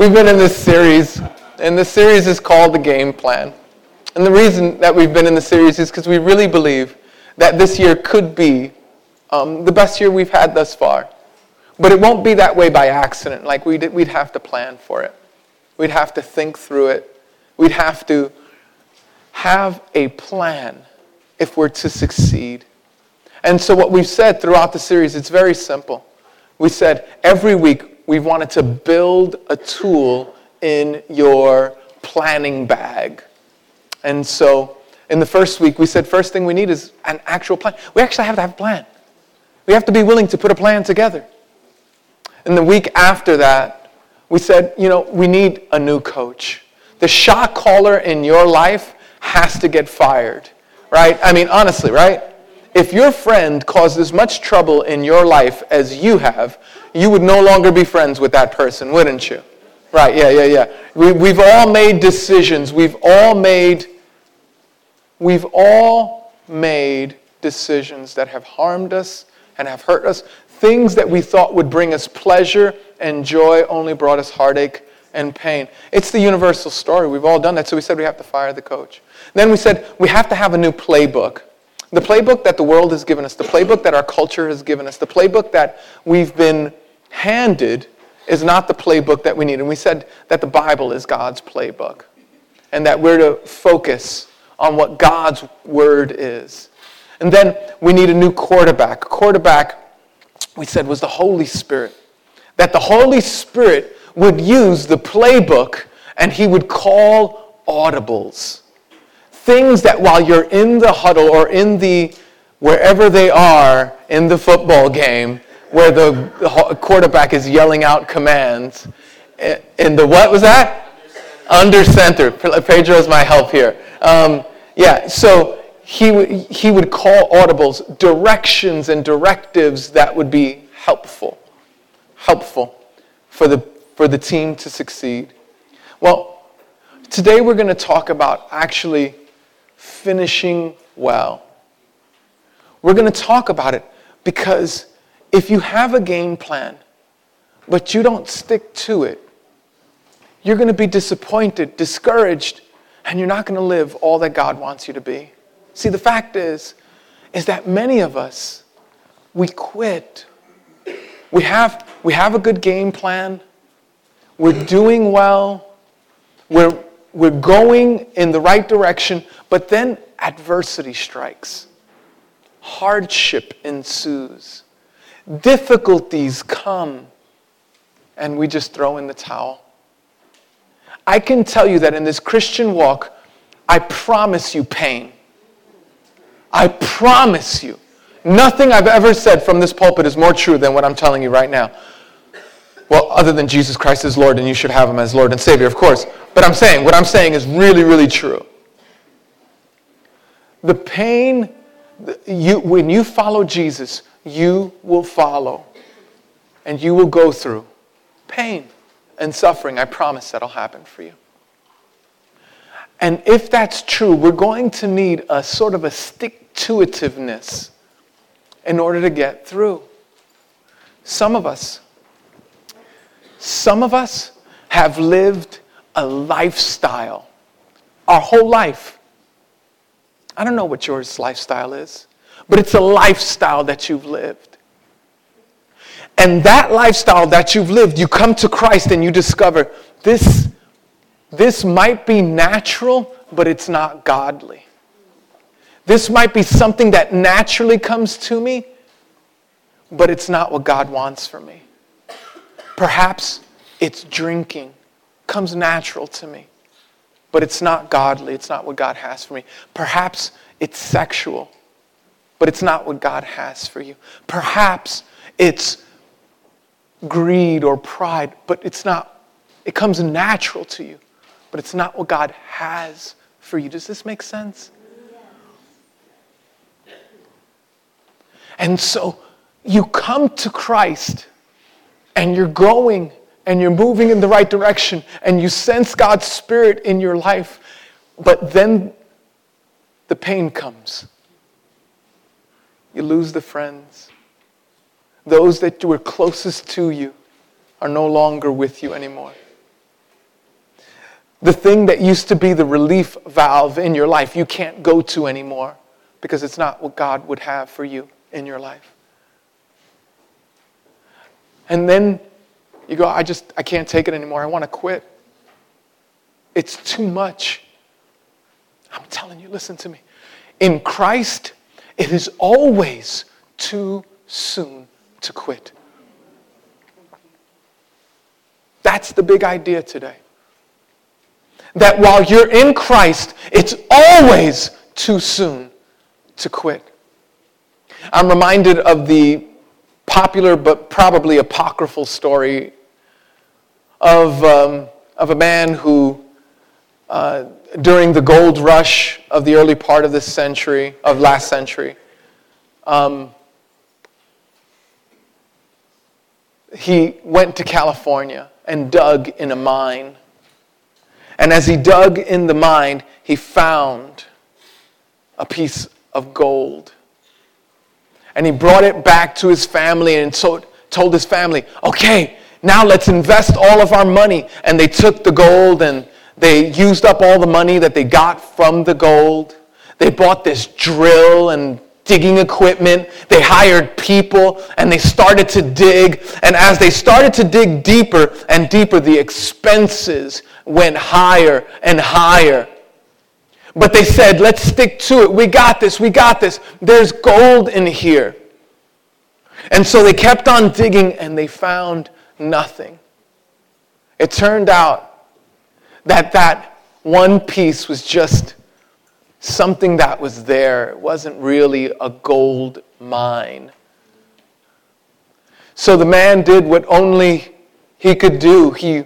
We've been in this series, and the series is called The Game Plan. And the reason that we've been in the series is because we really believe that this year could be um, the best year we've had thus far. But it won't be that way by accident. Like we'd, we'd have to plan for it, we'd have to think through it, we'd have to have a plan if we're to succeed. And so, what we've said throughout the series, it's very simple. We said every week we wanted to build a tool in your planning bag. And so, in the first week, we said first thing we need is an actual plan. We actually have to have a plan. We have to be willing to put a plan together. And the week after that, we said, you know, we need a new coach. The shot caller in your life has to get fired, right? I mean, honestly, right? if your friend caused as much trouble in your life as you have, you would no longer be friends with that person, wouldn't you? Right, yeah, yeah, yeah. We, we've all made decisions. We've all made, we've all made decisions that have harmed us and have hurt us. Things that we thought would bring us pleasure and joy only brought us heartache and pain. It's the universal story. We've all done that. So we said we have to fire the coach. Then we said we have to have a new playbook. The playbook that the world has given us, the playbook that our culture has given us, the playbook that we've been handed is not the playbook that we need. And we said that the Bible is God's playbook and that we're to focus on what God's word is. And then we need a new quarterback. Quarterback, we said, was the Holy Spirit. That the Holy Spirit would use the playbook and he would call audibles things that while you're in the huddle or in the wherever they are in the football game where the quarterback is yelling out commands in the what was that? Under center. Pedro's my help here. Um, yeah so he, he would call audibles directions and directives that would be helpful helpful for the for the team to succeed. Well today we're going to talk about actually finishing well. We're going to talk about it because if you have a game plan, but you don't stick to it, you're going to be disappointed, discouraged, and you're not going to live all that God wants you to be. See, the fact is, is that many of us, we quit. We have, we have a good game plan. We're doing well. We're, we're going in the right direction, but then adversity strikes, hardship ensues, difficulties come, and we just throw in the towel. I can tell you that in this Christian walk, I promise you pain. I promise you. Nothing I've ever said from this pulpit is more true than what I'm telling you right now. Well, other than Jesus Christ is Lord, and you should have him as Lord and Savior, of course. But I'm saying, what I'm saying is really, really true. The pain, you, when you follow Jesus, you will follow and you will go through pain and suffering. I promise that'll happen for you. And if that's true, we're going to need a sort of a stick to itiveness in order to get through. Some of us, some of us have lived a lifestyle our whole life I don't know what your lifestyle is, but it's a lifestyle that you've lived. And that lifestyle that you've lived, you come to Christ and you discover this, this might be natural, but it's not godly. This might be something that naturally comes to me, but it's not what God wants for me. Perhaps it's drinking, comes natural to me but it's not godly. It's not what God has for me. Perhaps it's sexual, but it's not what God has for you. Perhaps it's greed or pride, but it's not, it comes natural to you, but it's not what God has for you. Does this make sense? And so you come to Christ and you're going and you're moving in the right direction and you sense God's Spirit in your life, but then the pain comes. You lose the friends. Those that were closest to you are no longer with you anymore. The thing that used to be the relief valve in your life, you can't go to anymore because it's not what God would have for you in your life. And then you go, I just, I can't take it anymore. I want to quit. It's too much. I'm telling you, listen to me. In Christ, it is always too soon to quit. That's the big idea today. That while you're in Christ, it's always too soon to quit. I'm reminded of the popular but probably apocryphal story of, um, of a man who, uh, during the gold rush of the early part of this century, of last century, um, he went to California and dug in a mine. And as he dug in the mine, he found a piece of gold. And he brought it back to his family and so, told his family, okay, now let's invest all of our money. And they took the gold and they used up all the money that they got from the gold. They bought this drill and digging equipment. They hired people and they started to dig. And as they started to dig deeper and deeper, the expenses went higher and higher. But they said, let's stick to it. We got this. We got this. There's gold in here. And so they kept on digging and they found nothing. It turned out that that one piece was just something that was there. It wasn't really a gold mine. So the man did what only he could do. He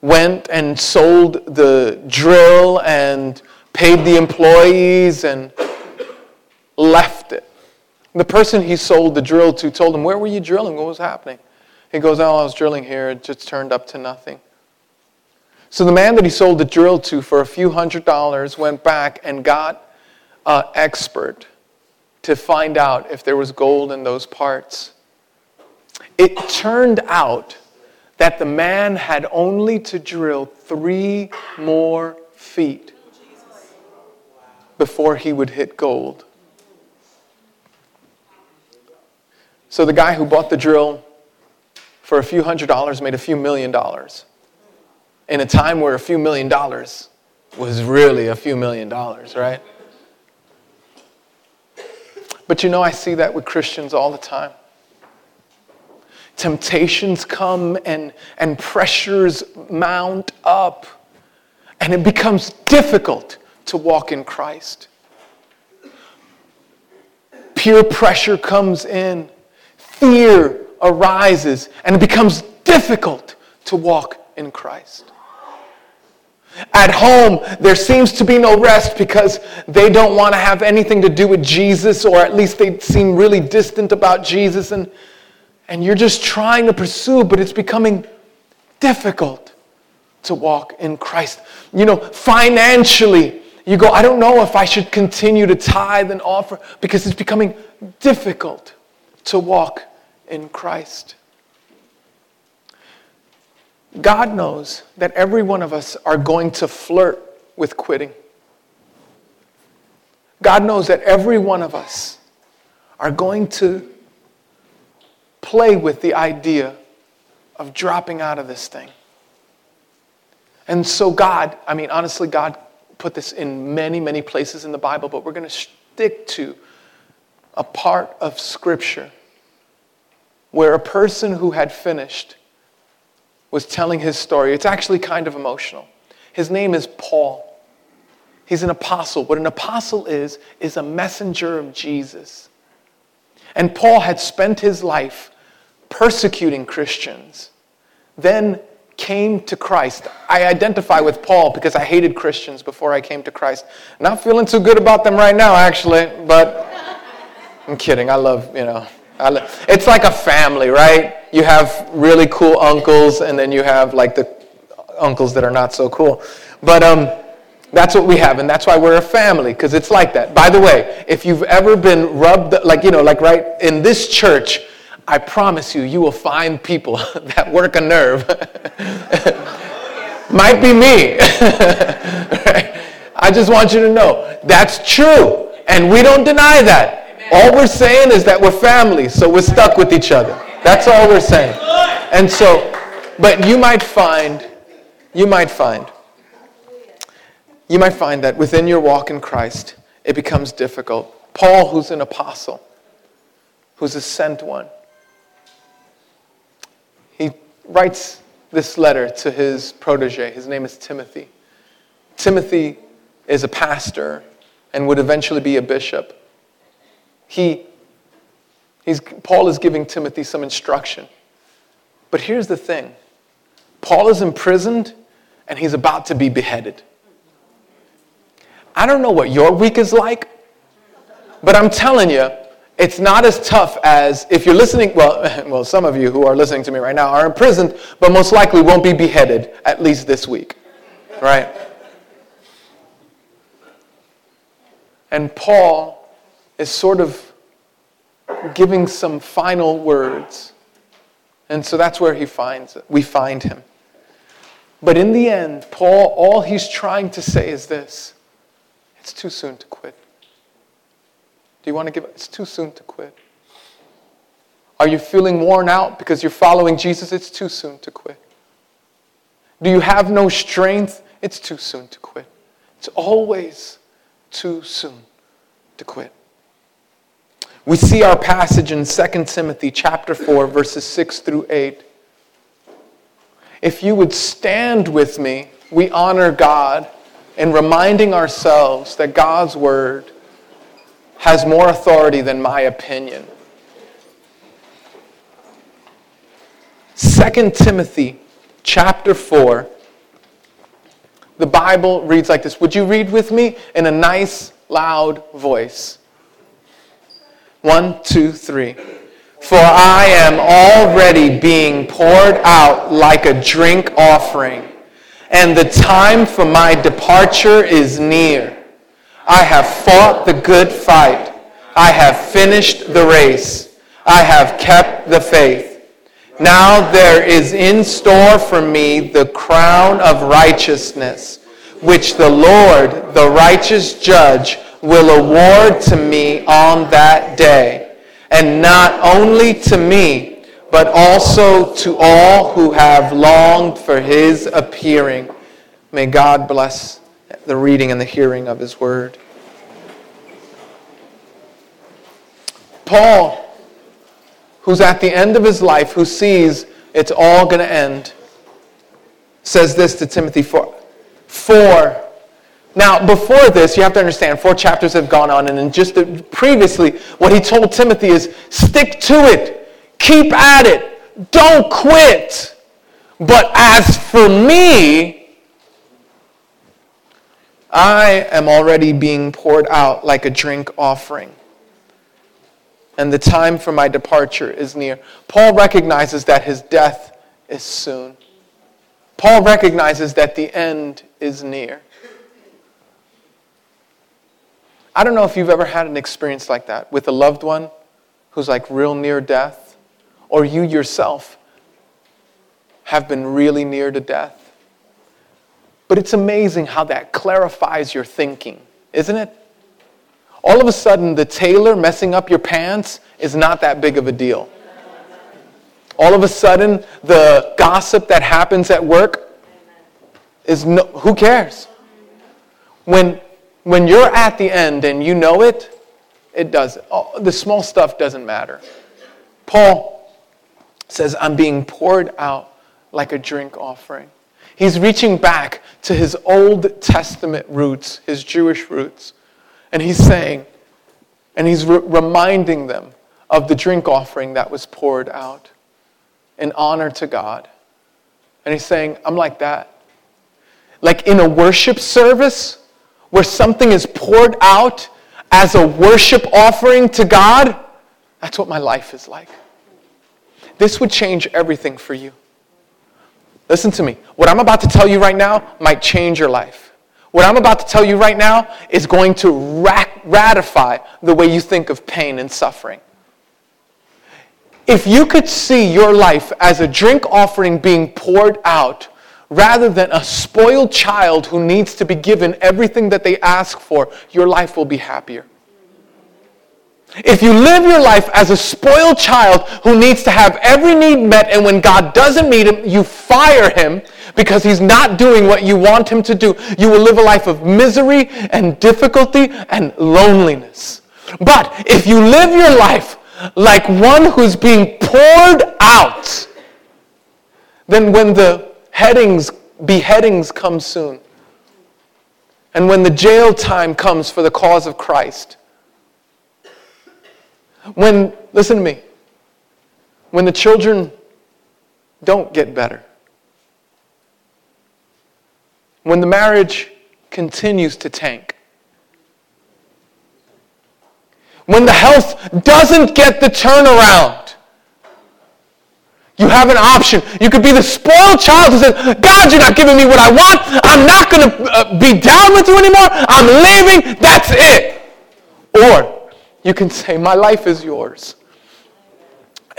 went and sold the drill and paid the employees and left it. The person he sold the drill to told him, Where were you drilling? What was happening? He goes, Oh, I was drilling here. It just turned up to nothing. So the man that he sold the drill to for a few hundred dollars went back and got an expert to find out if there was gold in those parts. It turned out that the man had only to drill three more feet before he would hit gold. So the guy who bought the drill for a few hundred dollars made a few million dollars in a time where a few million dollars was really a few million dollars, right? But you know, I see that with Christians all the time. Temptations come and, and pressures mount up, and it becomes difficult to walk in Christ. Peer pressure comes in, fear arises, and it becomes difficult to walk in Christ. At home, there seems to be no rest because they don't want to have anything to do with Jesus, or at least they seem really distant about Jesus, and, and you're just trying to pursue, but it's becoming difficult to walk in Christ. You know, financially, you go, I don't know if I should continue to tithe and offer because it's becoming difficult to walk in Christ. God knows that every one of us are going to flirt with quitting. God knows that every one of us are going to play with the idea of dropping out of this thing. And so, God, I mean, honestly, God put this in many, many places in the Bible, but we're going to stick to a part of Scripture where a person who had finished was telling his story. It's actually kind of emotional. His name is Paul. He's an apostle. What an apostle is, is a messenger of Jesus. And Paul had spent his life persecuting Christians, then came to Christ. I identify with Paul because I hated Christians before I came to Christ. Not feeling too good about them right now, actually, but I'm kidding. I love, you know, it's like a family, right? You have really cool uncles, and then you have like the uncles that are not so cool. But um, that's what we have, and that's why we're a family, because it's like that. By the way, if you've ever been rubbed, like, you know, like right in this church, I promise you, you will find people that work a nerve. Might be me. I just want you to know that's true. And we don't deny that. All we're saying is that we're family, so we're stuck with each other. That's all we're saying. And so, but you might find, you might find, you might find that within your walk in Christ, it becomes difficult. Paul, who's an apostle, who's a sent one, he writes this letter to his protege. His name is Timothy. Timothy is a pastor and would eventually be a bishop. He, he's, Paul is giving Timothy some instruction. But here's the thing Paul is imprisoned and he's about to be beheaded. I don't know what your week is like, but I'm telling you, it's not as tough as if you're listening. Well, well, some of you who are listening to me right now are imprisoned, but most likely won't be beheaded, at least this week. Right? And Paul is sort of giving some final words. And so that's where he finds it. we find him. But in the end, Paul, all he's trying to say is this it's too soon to quit. Do you want to give It's too soon to quit. Are you feeling worn out because you're following Jesus? It's too soon to quit. Do you have no strength? It's too soon to quit. It's always too soon to quit. We see our passage in 2 Timothy chapter 4 verses 6 through 8. If you would stand with me, we honor God in reminding ourselves that God's word has more authority than my opinion. 2 Timothy chapter 4 the Bible reads like this. Would you read with me in a nice, loud voice? One, two, three. For I am already being poured out like a drink offering, and the time for my departure is near. I have fought the good fight. I have finished the race. I have kept the faith. Now there is in store for me the crown of righteousness, which the Lord, the righteous judge, will award to me on that day. And not only to me, but also to all who have longed for his appearing. May God bless the reading and the hearing of his word. Paul who's at the end of his life, who sees it's all going to end, says this to Timothy 4. Four. Now, before this, you have to understand, four chapters have gone on, and just the, previously, what he told Timothy is stick to it, keep at it, don't quit. But as for me, I am already being poured out like a drink offering and the time for my departure is near. Paul recognizes that his death is soon. Paul recognizes that the end is near. I don't know if you've ever had an experience like that with a loved one who's like real near death, or you yourself have been really near to death. But it's amazing how that clarifies your thinking, isn't it? all of a sudden the tailor messing up your pants is not that big of a deal. All of a sudden the gossip that happens at work is no, who cares? When, when you're at the end and you know it, it does. Oh, the small stuff doesn't matter. Paul says, I'm being poured out like a drink offering. He's reaching back to his Old Testament roots, his Jewish roots. And he's saying, and he's re- reminding them of the drink offering that was poured out in honor to God. And he's saying, I'm like that. Like in a worship service where something is poured out as a worship offering to God, that's what my life is like. This would change everything for you. Listen to me. What I'm about to tell you right now might change your life. What I'm about to tell you right now is going to ratify the way you think of pain and suffering. If you could see your life as a drink offering being poured out rather than a spoiled child who needs to be given everything that they ask for, your life will be happier. If you live your life as a spoiled child who needs to have every need met, and when God doesn't meet him, you fire him because he's not doing what you want him to do, you will live a life of misery and difficulty and loneliness. But if you live your life like one who's being poured out, then when the headings, beheadings come soon, and when the jail time comes for the cause of Christ, when, listen to me, when the children don't get better, when the marriage continues to tank, when the health doesn't get the turnaround, you have an option. You could be the spoiled child who says, God, you're not giving me what I want. I'm not going to uh, be down with you anymore. I'm leaving. That's it. Or you can say, My life is yours.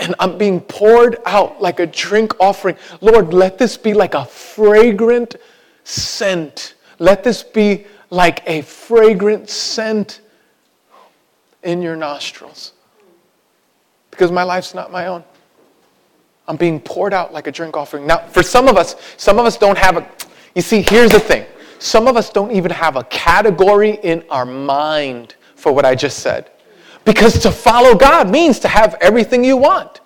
And I'm being poured out like a drink offering. Lord, let this be like a fragrant scent. Let this be like a fragrant scent in your nostrils. Because my life's not my own. I'm being poured out like a drink offering. Now, for some of us, some of us don't have a, you see, here's the thing. Some of us don't even have a category in our mind for what I just said. Because to follow God means to have everything you want.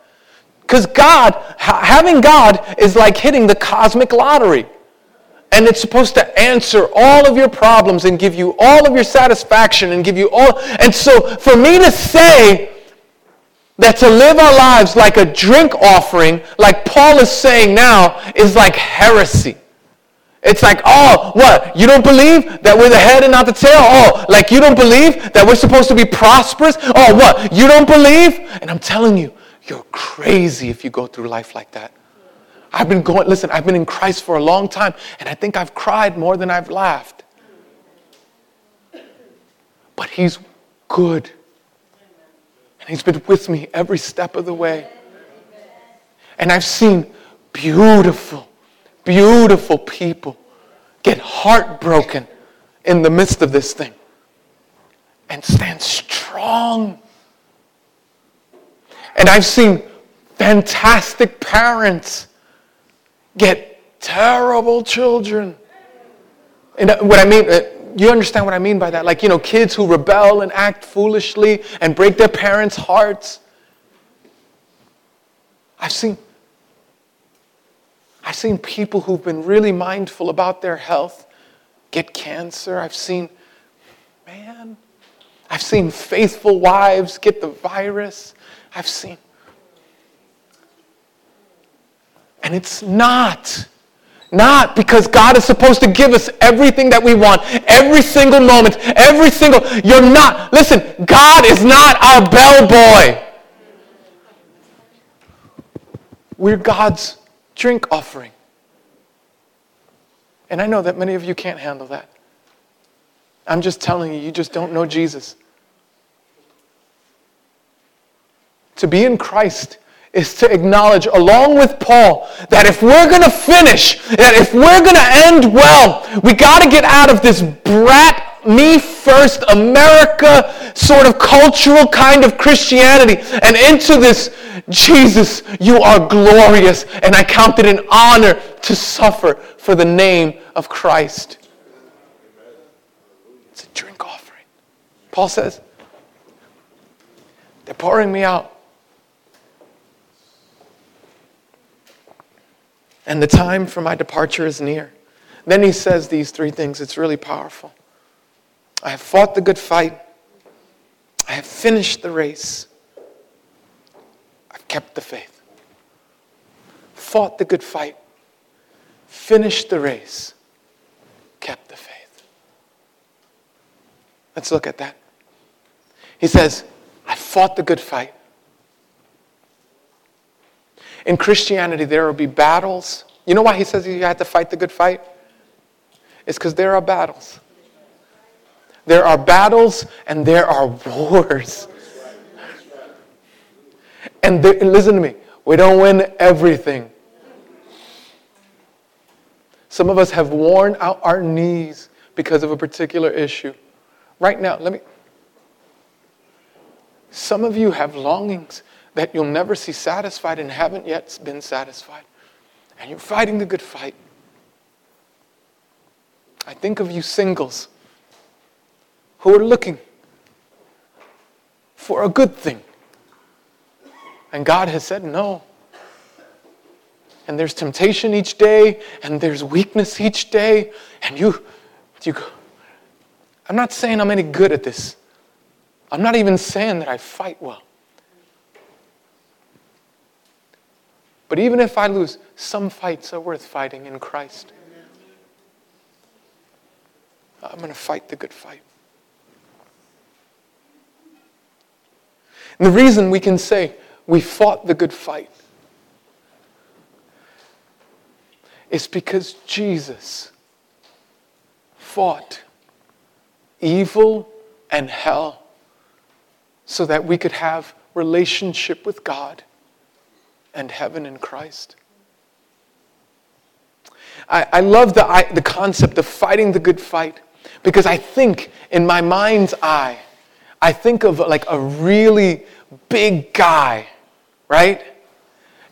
Because God, having God is like hitting the cosmic lottery. And it's supposed to answer all of your problems and give you all of your satisfaction and give you all. And so for me to say that to live our lives like a drink offering, like Paul is saying now, is like heresy. It's like, oh, what? You don't believe that we're the head and not the tail? Oh, like you don't believe that we're supposed to be prosperous? Oh, what? You don't believe? And I'm telling you, you're crazy if you go through life like that. I've been going, listen, I've been in Christ for a long time, and I think I've cried more than I've laughed. But He's good. And He's been with me every step of the way. And I've seen beautiful, beautiful people get heartbroken in the midst of this thing and stand strong. And I've seen fantastic parents get terrible children. And uh, what I mean, uh, you understand what I mean by that? Like, you know, kids who rebel and act foolishly and break their parents' hearts. I've seen I've seen people who've been really mindful about their health get cancer. I've seen, man, I've seen faithful wives get the virus. I've seen And it's not. Not because God is supposed to give us everything that we want, every single moment, every single. You're not. Listen, God is not our bellboy. We're God's drink offering. And I know that many of you can't handle that. I'm just telling you, you just don't know Jesus. To be in Christ is to acknowledge, along with Paul, that if we're going to finish, that if we're going to end well, we got to get out of this brat, me first, America sort of cultural kind of Christianity and into this Jesus, you are glorious, and I count it an honor to suffer for the name of Christ. It's a drink offering. Paul says, they're pouring me out. And the time for my departure is near. Then he says these three things. It's really powerful. I have fought the good fight. I have finished the race. I've kept the faith. Fought the good fight. Finished the race. Kept the faith. Let's look at that. He says, I fought the good fight. In Christianity, there will be battles. You know why he says you have to fight the good fight? It's because there are battles. There are battles and there are wars. And there, listen to me, we don't win everything. Some of us have worn out our knees because of a particular issue. Right now, let me. Some of you have longings that you'll never see satisfied and haven't yet been satisfied. And you're fighting the good fight. I think of you singles who are looking for a good thing. And God has said no. And there's temptation each day, and there's weakness each day, and you, you go, I'm not saying I'm any good at this. I'm not even saying that I fight well. But even if I lose, some fights are worth fighting in Christ. I'm going to fight the good fight. And the reason we can say we fought the good fight is because Jesus fought evil and hell so that we could have relationship with God and heaven in Christ. I, I love the, I, the concept of fighting the good fight because I think in my mind's eye, I think of like a really big guy, right?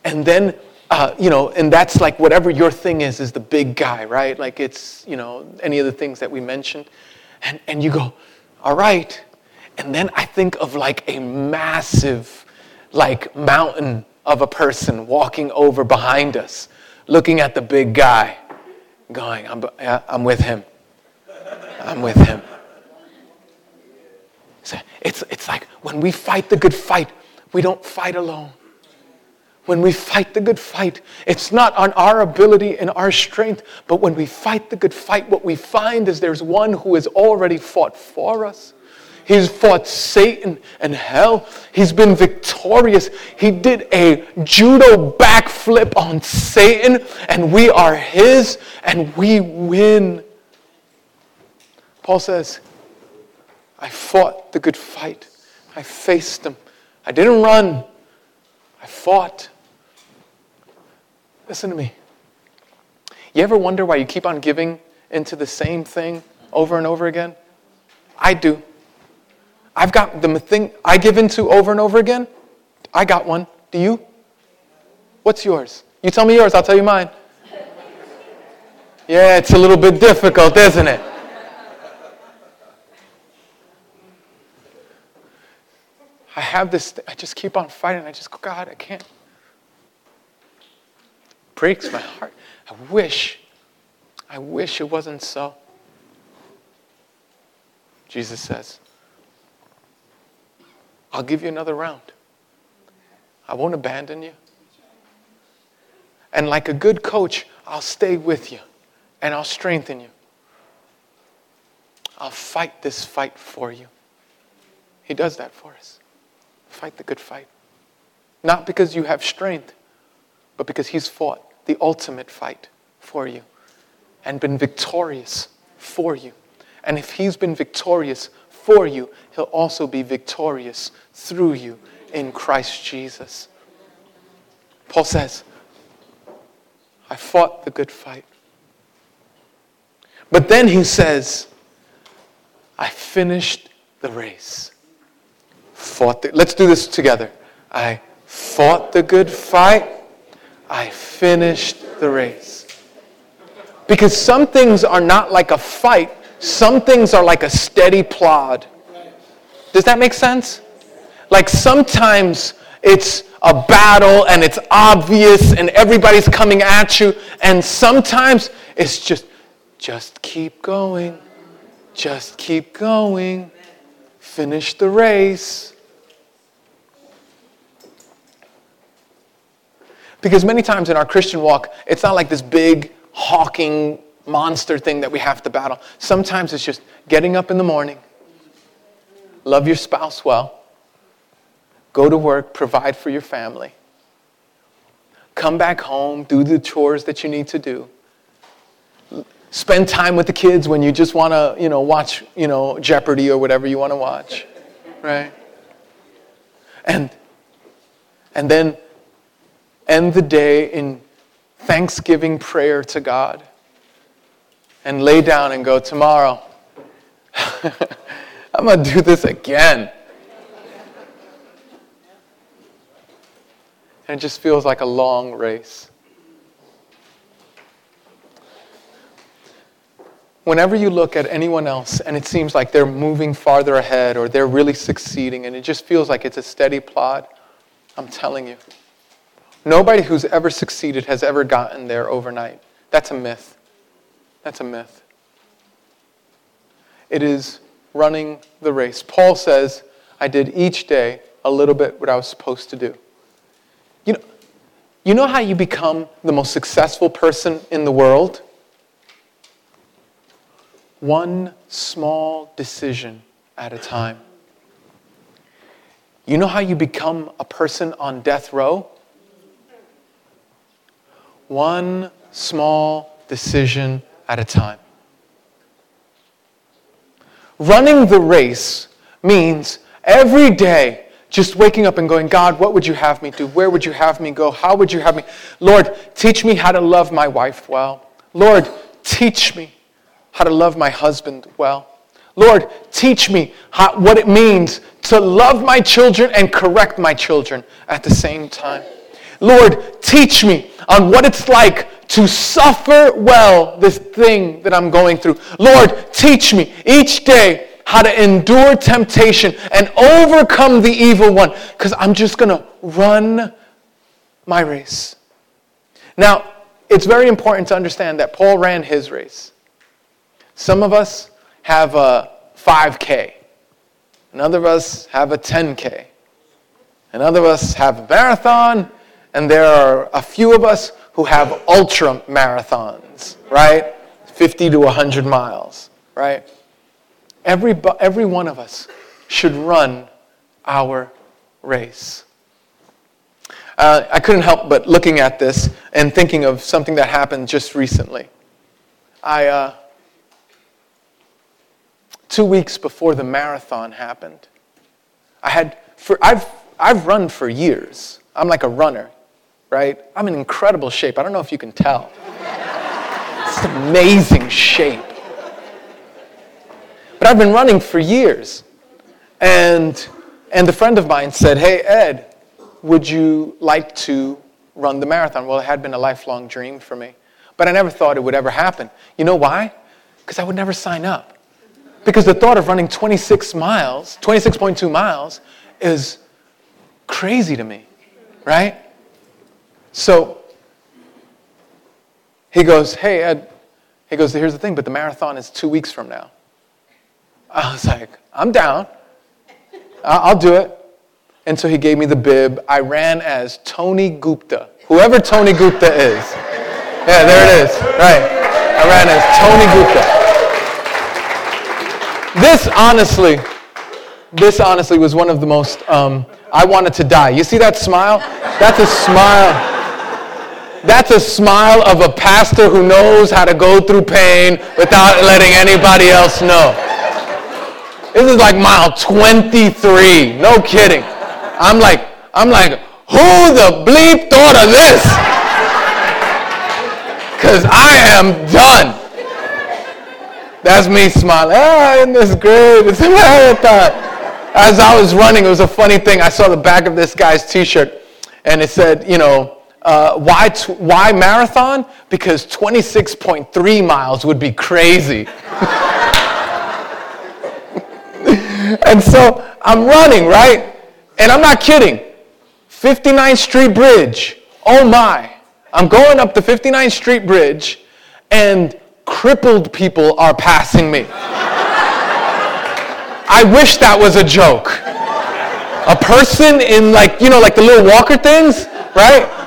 And then, uh, you know, and that's like whatever your thing is, is the big guy, right? Like it's, you know, any of the things that we mentioned. And, and you go, all right. And then I think of like a massive, like mountain of a person walking over behind us, looking at the big guy, going, I'm, I'm with him. I'm with him. It's, it's like when we fight the good fight, we don't fight alone. When we fight the good fight, it's not on our ability and our strength, but when we fight the good fight, what we find is there's one who has already fought for us. He's fought Satan and hell. He's been victorious. He did a judo backflip on Satan, and we are his, and we win. Paul says, I fought the good fight. I faced them. I didn't run. I fought. Listen to me. You ever wonder why you keep on giving into the same thing over and over again? I do. I've got the thing I give into over and over again. I got one. Do you? What's yours? You tell me yours, I'll tell you mine. Yeah, it's a little bit difficult, isn't it? I have this, I just keep on fighting. I just go, God, I can't. Breaks my heart. I wish, I wish it wasn't so. Jesus says, I'll give you another round. I won't abandon you. And like a good coach, I'll stay with you and I'll strengthen you. I'll fight this fight for you. He does that for us. Fight the good fight. Not because you have strength, but because He's fought the ultimate fight for you and been victorious for you. And if He's been victorious for you, he'll also be victorious through you in Christ Jesus. Paul says, I fought the good fight. But then he says, I finished the race. Fought the, let's do this together. I fought the good fight. I finished the race. Because some things are not like a fight, some things are like a steady plod. Does that make sense? Like sometimes it's a battle and it's obvious and everybody's coming at you, and sometimes it's just, just keep going, just keep going, finish the race. Because many times in our Christian walk, it's not like this big, hawking monster thing that we have to battle. Sometimes it's just getting up in the morning, love your spouse well, go to work, provide for your family, come back home, do the chores that you need to do. Spend time with the kids when you just want to, you know, watch, you know, Jeopardy or whatever you want to watch, right? And and then end the day in thanksgiving prayer to God and lay down and go, Tomorrow, I'm going to do this again. And it just feels like a long race. Whenever you look at anyone else and it seems like they're moving farther ahead or they're really succeeding and it just feels like it's a steady plod, I'm telling you, nobody who's ever succeeded has ever gotten there overnight. That's a myth. That's a myth. It is running the race. Paul says, I did each day a little bit what I was supposed to do. You know, you know how you become the most successful person in the world? One small decision at a time. You know how you become a person on death row? One small decision at a time. Running the race means every day just waking up and going, God, what would you have me do? Where would you have me go? How would you have me? Lord, teach me how to love my wife well. Lord, teach me how to love my husband well. Lord, teach me how, what it means to love my children and correct my children at the same time. Lord, teach me on what it's like to suffer well this thing that I'm going through. Lord, teach me each day how to endure temptation and overcome the evil one because I'm just going to run my race. Now, it's very important to understand that Paul ran his race. Some of us have a 5K, another of us have a 10K, another of us have a marathon, and there are a few of us who have ultra marathons, right? 50 to 100 miles, right? Every, every one of us should run our race. Uh, I couldn't help but looking at this and thinking of something that happened just recently. I, uh, two weeks before the marathon happened, I had, for, I've, I've run for years. I'm like a runner, right? I'm in incredible shape. I don't know if you can tell. It's amazing shape. But I've been running for years. And, and a friend of mine said, Hey, Ed, would you like to run the marathon? Well, it had been a lifelong dream for me. But I never thought it would ever happen. You know why? Because I would never sign up. Because the thought of running 26 miles, 26.2 miles, is crazy to me, right? So he goes, Hey, Ed, he goes, Here's the thing, but the marathon is two weeks from now. I was like, I'm down. I'll do it. And so he gave me the bib. I ran as Tony Gupta, whoever Tony Gupta is. Yeah, there it is. Right. I ran as Tony Gupta. This honestly, this honestly was one of the most, um, I wanted to die. You see that smile? That's a smile. That's a smile of a pastor who knows how to go through pain without letting anybody else know. This is like mile 23. No kidding. I'm like, I'm like, who the bleep thought of this? Because I am done. That's me smiling. Ah, isn't this great? It's a marathon. As I was running, it was a funny thing. I saw the back of this guy's t-shirt, and it said, you know, uh, why, t- why marathon? Because 26.3 miles would be crazy. and so I'm running, right? And I'm not kidding. 59th Street Bridge. Oh my. I'm going up the 59th Street Bridge and crippled people are passing me. I wish that was a joke. A person in like, you know, like the little walker things, right?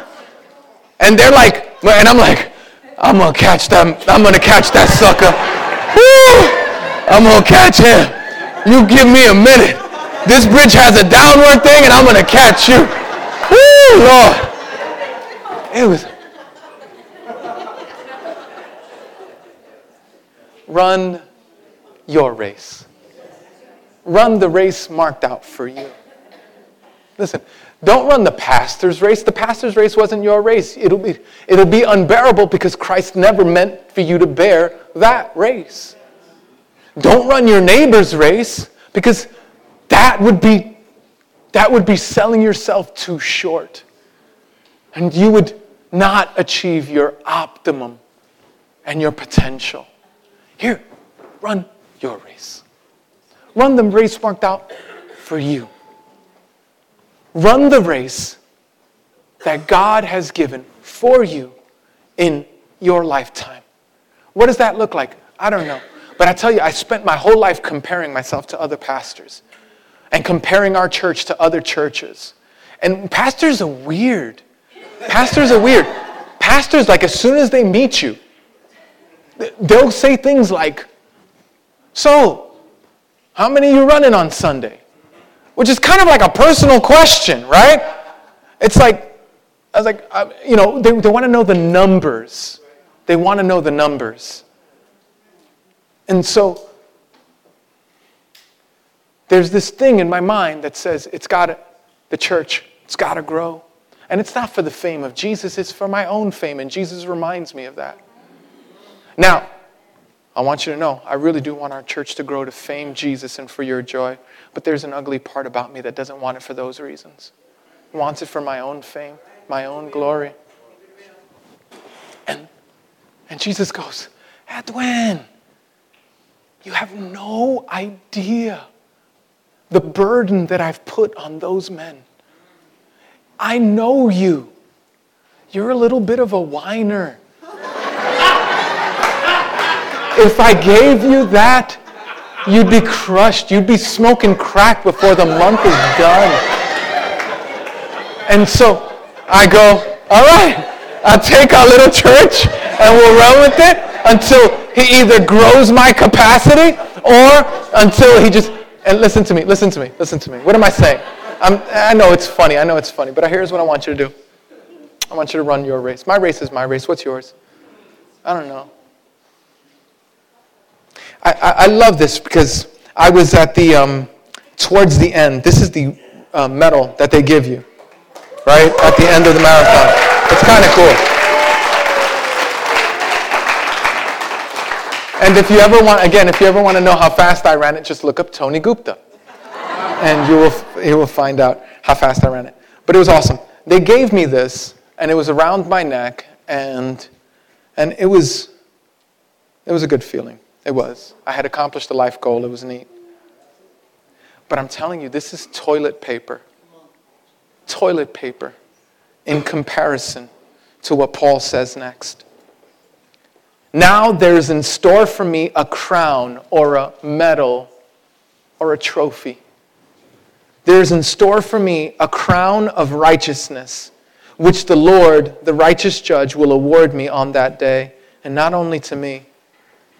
And they're like, and I'm like, I'm gonna catch them. I'm gonna catch that sucker. Woo! I'm gonna catch him. You give me a minute. This bridge has a downward thing, and I'm to catch you. Woo, Lord. It was. Run your race. Run the race marked out for you. Listen, Don't run the pastor's race. The pastor's race wasn't your race. It'll be, it'll be unbearable because Christ never meant for you to bear that race. Don't run your neighbor's race because that would be, that would be selling yourself too short. And you would not achieve your optimum and your potential. Here, run your race. Run the race marked out for you. Run the race that God has given for you in your lifetime. What does that look like? I don't know. But I tell you, I spent my whole life comparing myself to other pastors and comparing our church to other churches. And pastors are weird. Pastors are weird. Pastors, like, as soon as they meet you, they'll say things like, So, how many you running on Sunday? Which is kind of like a personal question, right? It's like, I was like, uh, you know, they, they want to know the numbers. They want to know the numbers. And so, there's this thing in my mind that says it's got the church, it's got to grow. And it's not for the fame of Jesus, it's for my own fame. And Jesus reminds me of that. Now, I want you to know, I really do want our church to grow to fame Jesus and for your joy. But there's an ugly part about me that doesn't want it for those reasons. Wants it for my own fame, my own glory. And, and Jesus goes, Edwin, you have no idea the burden that I've put on those men. I know you. You're a little bit of a whiner. if I gave you that, you'd be crushed. You'd be smoking crack before the month is done. And so I go, all right, I'll take our little church and we'll run with it until he either grows my capacity or until he just, and listen to me, listen to me, listen to me. What am I saying? I'm, i know it's funny. I know it's funny. But here's what I want you to do I want you to run your race. My race is my race. What's yours? I don't know. I, I, love this because I was at the, um, towards the end. This is the uh, medal that they give you, right? At the end of the marathon. It's kind of cool. And if you ever want, again, if you ever want to know how fast I ran it, just look up Tony Gupta and you will, you will find out how fast I ran it. But it was awesome. They gave me this, and it was around my neck, and, and it, was, it was a good feeling. It was. I had accomplished a life goal. It was neat. But I'm telling you, this is toilet paper. Toilet paper in comparison to what Paul says next. Now there's in store for me a crown or a medal or a trophy there's in store for me a crown of righteousness, which the Lord, the righteous judge, will award me on that day, and not only to me,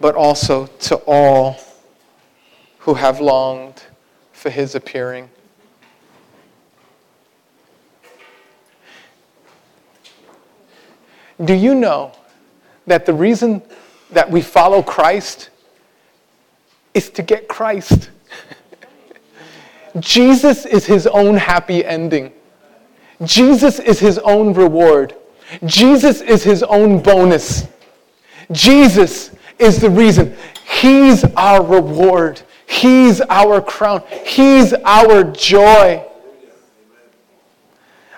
but also to all who have longed for his appearing. Do you know that the reason that we follow Christ is to get Christ? Jesus is his own happy ending. Jesus is his own reward. Jesus is his own bonus. Jesus is the reason. He's our reward. He's our crown. He's our joy.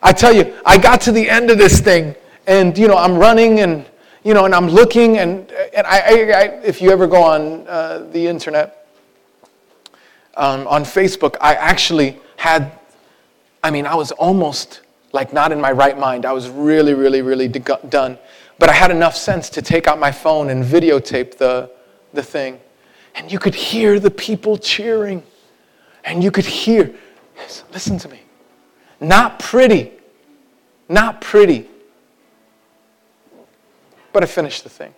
I tell you, I got to the end of this thing, and you know, I'm running and you know, and I'm looking, and and I, I, I if you ever go on uh, the internet, um, on Facebook, I actually had, I mean, I was almost like not in my right mind. I was really, really, really done. But I had enough sense to take out my phone and videotape the, the thing. And you could hear the people cheering. And you could hear, listen to me, not pretty, not pretty. But I finished the thing.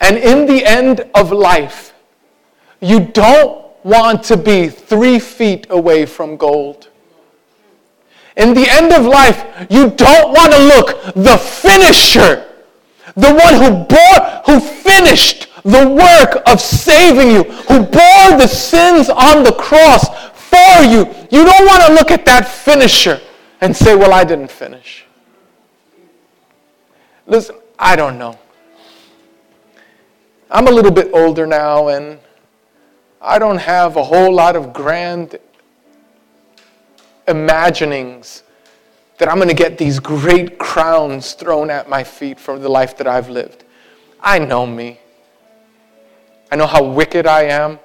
And in the end of life, you don't want to be three feet away from gold. In the end of life, you don't want to look the finisher, the one who bore, who finished the work of saving you, who bore the sins on the cross for you. You don't want to look at that finisher and say, Well, I didn't finish. Listen, I don't know. I'm a little bit older now, and I don't have a whole lot of grand imaginings that I'm going to get these great crowns thrown at my feet for the life that I've lived. I know me. I know how wicked I am.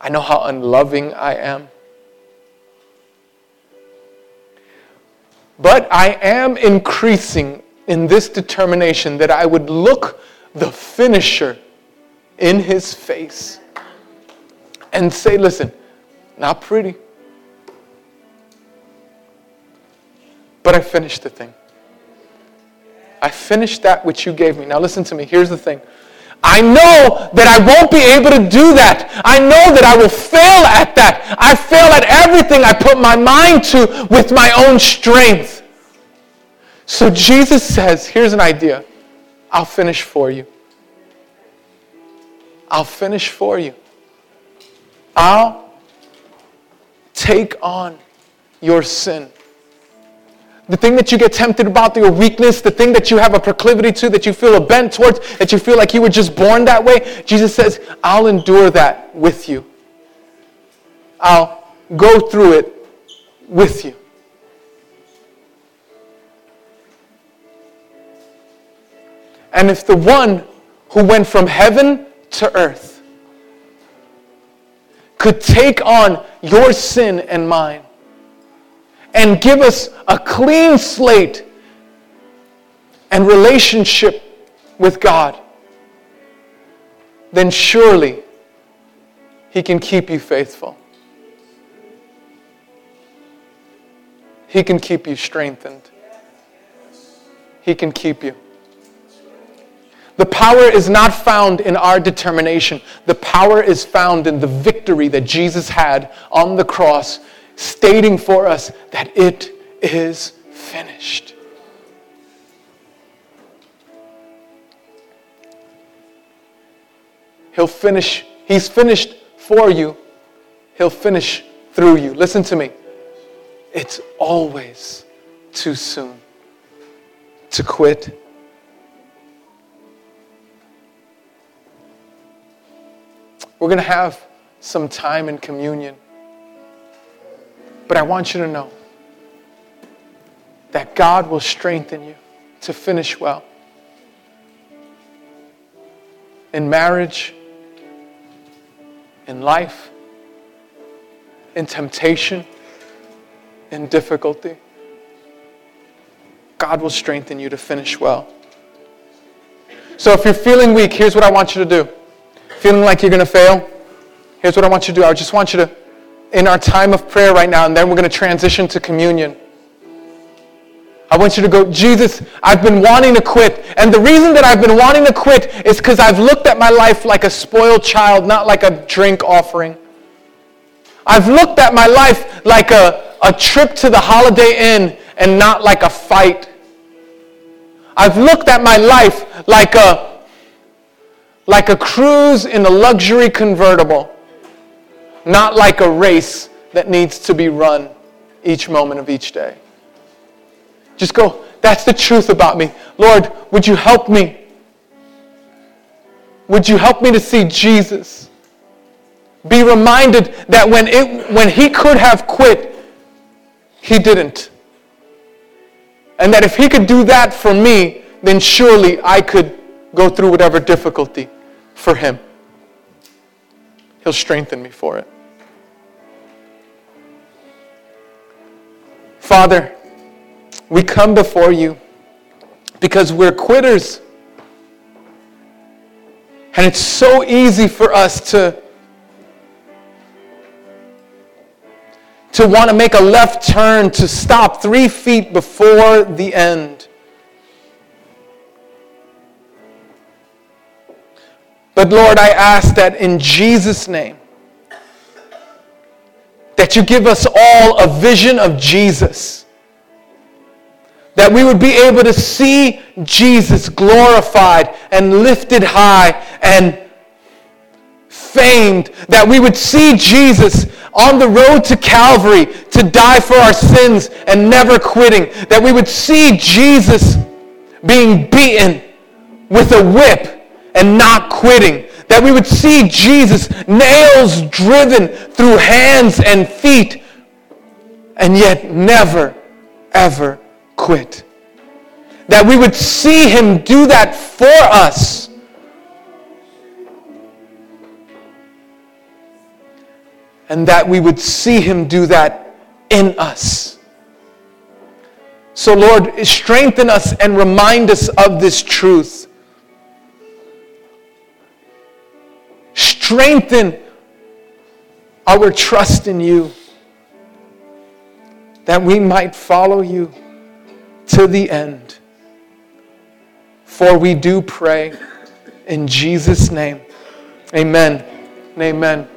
I know how unloving I am. But I am increasing in this determination that I would look the finisher in his face and say, listen, not pretty, but I finished the thing. I finished that which you gave me. Now, listen to me. Here's the thing I know that I won't be able to do that. I know that I will fail at that. I fail at everything I put my mind to with my own strength. So Jesus says, here's an idea. I'll finish for you. I'll finish for you. I'll take on your sin the thing that you get tempted about, your weakness, the thing that you have a proclivity to, that you feel a bent towards, that you feel like you were just born that way, Jesus says, I'll endure that with you. I'll go through it with you. And if the one who went from heaven to earth could take on your sin and mine, and give us a clean slate and relationship with God, then surely He can keep you faithful. He can keep you strengthened. He can keep you. The power is not found in our determination. The power is found in the victory that Jesus had on the cross stating for us that it is finished. He'll finish, He's finished for you, He'll finish through you. Listen to me. It's always too soon to quit. We're going to have some time in communion. But I want you to know that God will strengthen you to finish well. In marriage, in life, in temptation, in difficulty. God will strengthen you to finish well. So if you're feeling weak, here's what I want you to do. Feeling like you're going to fail, here's what I want you to do. I just want you to in our time of prayer right now, and then we're going to transition to communion. I want you to go, Jesus, I've been wanting to quit. And the reason that I've been wanting to quit is because I've looked at my life like a spoiled child, not like a drink offering. I've looked at my life like a, a trip to the Holiday Inn and not like a fight. I've looked at my life like a, like a cruise in a luxury convertible not like a race that needs to be run each moment of each day. Just go, that's the truth about me. Lord, would you help me? Would you help me to see Jesus? Be reminded that when, it, when he could have quit, he didn't. And that if he could do that for me, then surely I could go through whatever difficulty for him. He'll strengthen me for it. Father, we come before you because we're quitters. And it's so easy for us to, to want to make a left turn, to stop three feet before the end. But Lord, I ask that in Jesus' name, that you give us all a vision of Jesus. That we would be able to see Jesus glorified and lifted high and famed, that we would see Jesus on the road to Calvary to die for our sins and never quitting, that we would see Jesus being beaten with a whip and not quitting, that we would see Jesus nails driven through hands and feet and yet never, ever quit. That we would see him do that for us and that we would see him do that in us. So, Lord, strengthen us and remind us of this truth. Strengthen our trust in you that we might follow you to the end. For we do pray in Jesus' name. Amen amen.